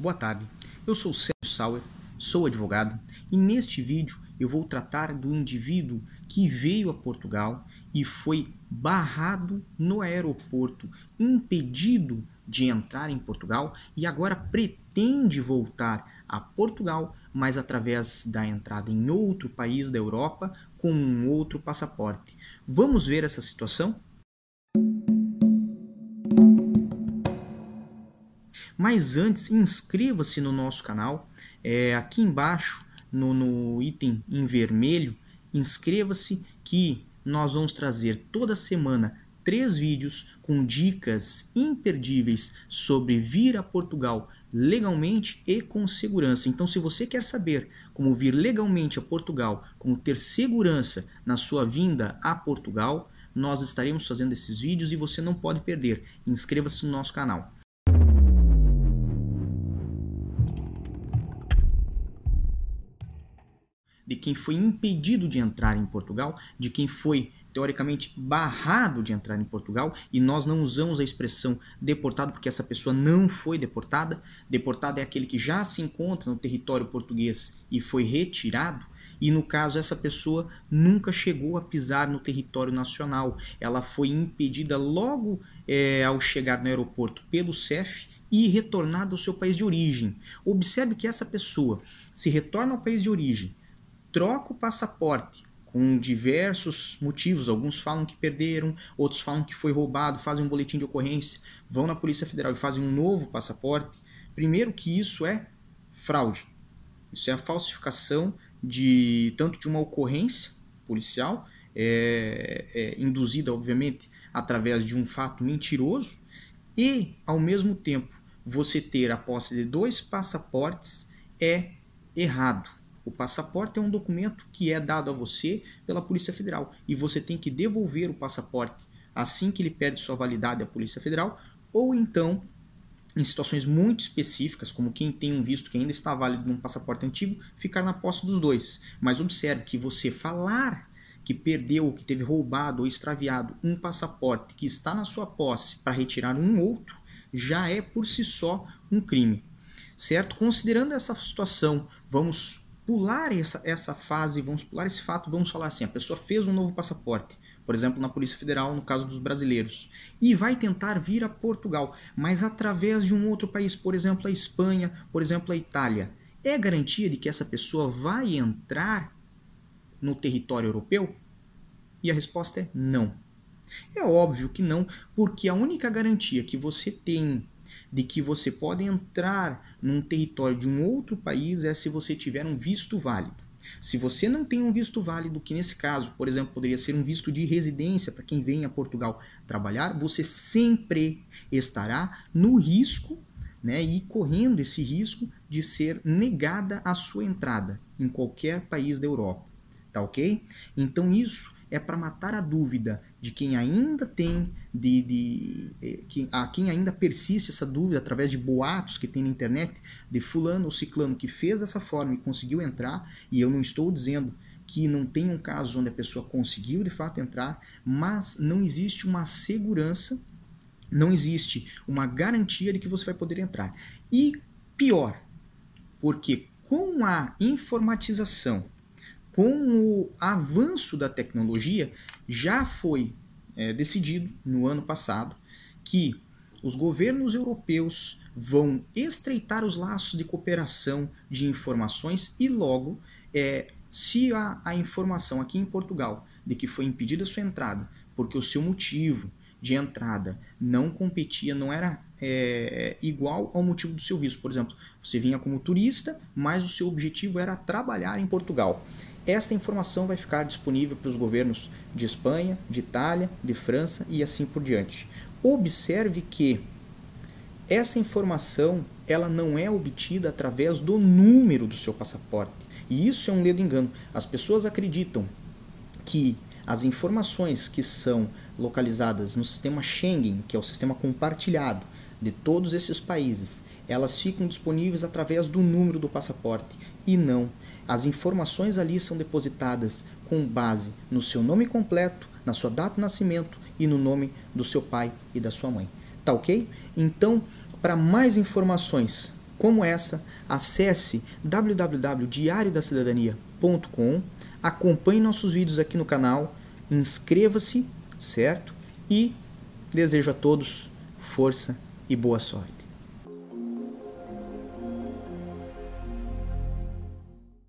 Boa tarde, eu sou Sérgio Sauer, sou advogado e neste vídeo eu vou tratar do indivíduo que veio a Portugal e foi barrado no aeroporto, impedido de entrar em Portugal e agora pretende voltar a Portugal, mas através da entrada em outro país da Europa com um outro passaporte. Vamos ver essa situação? Mas antes, inscreva-se no nosso canal. É, aqui embaixo, no, no item em vermelho, inscreva-se que nós vamos trazer toda semana três vídeos com dicas imperdíveis sobre vir a Portugal legalmente e com segurança. Então, se você quer saber como vir legalmente a Portugal, como ter segurança na sua vinda a Portugal, nós estaremos fazendo esses vídeos e você não pode perder. Inscreva-se no nosso canal. De quem foi impedido de entrar em Portugal, de quem foi teoricamente barrado de entrar em Portugal, e nós não usamos a expressão deportado porque essa pessoa não foi deportada. Deportado é aquele que já se encontra no território português e foi retirado. E no caso, essa pessoa nunca chegou a pisar no território nacional. Ela foi impedida logo é, ao chegar no aeroporto pelo CEF e retornada ao seu país de origem. Observe que essa pessoa se retorna ao país de origem troca o passaporte com diversos motivos. Alguns falam que perderam, outros falam que foi roubado, fazem um boletim de ocorrência, vão na Polícia Federal e fazem um novo passaporte. Primeiro que isso é fraude. Isso é a falsificação de tanto de uma ocorrência policial, é, é, induzida, obviamente, através de um fato mentiroso, e, ao mesmo tempo, você ter a posse de dois passaportes é errado o passaporte é um documento que é dado a você pela Polícia Federal e você tem que devolver o passaporte assim que ele perde sua validade à Polícia Federal ou então em situações muito específicas, como quem tem um visto que ainda está válido num passaporte antigo, ficar na posse dos dois. Mas observe que você falar que perdeu que teve roubado ou extraviado um passaporte que está na sua posse para retirar um outro, já é por si só um crime. Certo? Considerando essa situação, vamos pular essa, essa fase, vamos pular esse fato, vamos falar assim, a pessoa fez um novo passaporte, por exemplo, na Polícia Federal, no caso dos brasileiros, e vai tentar vir a Portugal, mas através de um outro país, por exemplo, a Espanha, por exemplo, a Itália. É garantia de que essa pessoa vai entrar no território europeu? E a resposta é não. É óbvio que não, porque a única garantia que você tem de que você pode entrar num território de um outro país é se você tiver um visto válido. Se você não tem um visto válido, que nesse caso, por exemplo, poderia ser um visto de residência para quem vem a Portugal trabalhar, você sempre estará no risco né, e correndo esse risco de ser negada a sua entrada em qualquer país da Europa. Tá ok? Então isso é para matar a dúvida de quem ainda tem, de, de, de, a quem ainda persiste essa dúvida através de boatos que tem na internet de fulano ou ciclano que fez dessa forma e conseguiu entrar, e eu não estou dizendo que não tem um caso onde a pessoa conseguiu de fato entrar, mas não existe uma segurança, não existe uma garantia de que você vai poder entrar. E pior, porque com a informatização com o avanço da tecnologia, já foi é, decidido no ano passado que os governos europeus vão estreitar os laços de cooperação de informações e logo, é, se a, a informação aqui em Portugal de que foi impedida sua entrada porque o seu motivo de entrada não competia, não era é, igual ao motivo do seu visto. Por exemplo, você vinha como turista, mas o seu objetivo era trabalhar em Portugal. Esta informação vai ficar disponível para os governos de Espanha, de Itália, de França e assim por diante. Observe que essa informação ela não é obtida através do número do seu passaporte. E isso é um ledo engano. As pessoas acreditam que as informações que são localizadas no sistema Schengen, que é o sistema compartilhado de todos esses países, elas ficam disponíveis através do número do passaporte. E não. As informações ali são depositadas com base no seu nome completo, na sua data de nascimento e no nome do seu pai e da sua mãe. Tá ok? Então, para mais informações como essa, acesse www.diariodacidadania.com, acompanhe nossos vídeos aqui no canal, inscreva-se, certo? E desejo a todos força e boa sorte.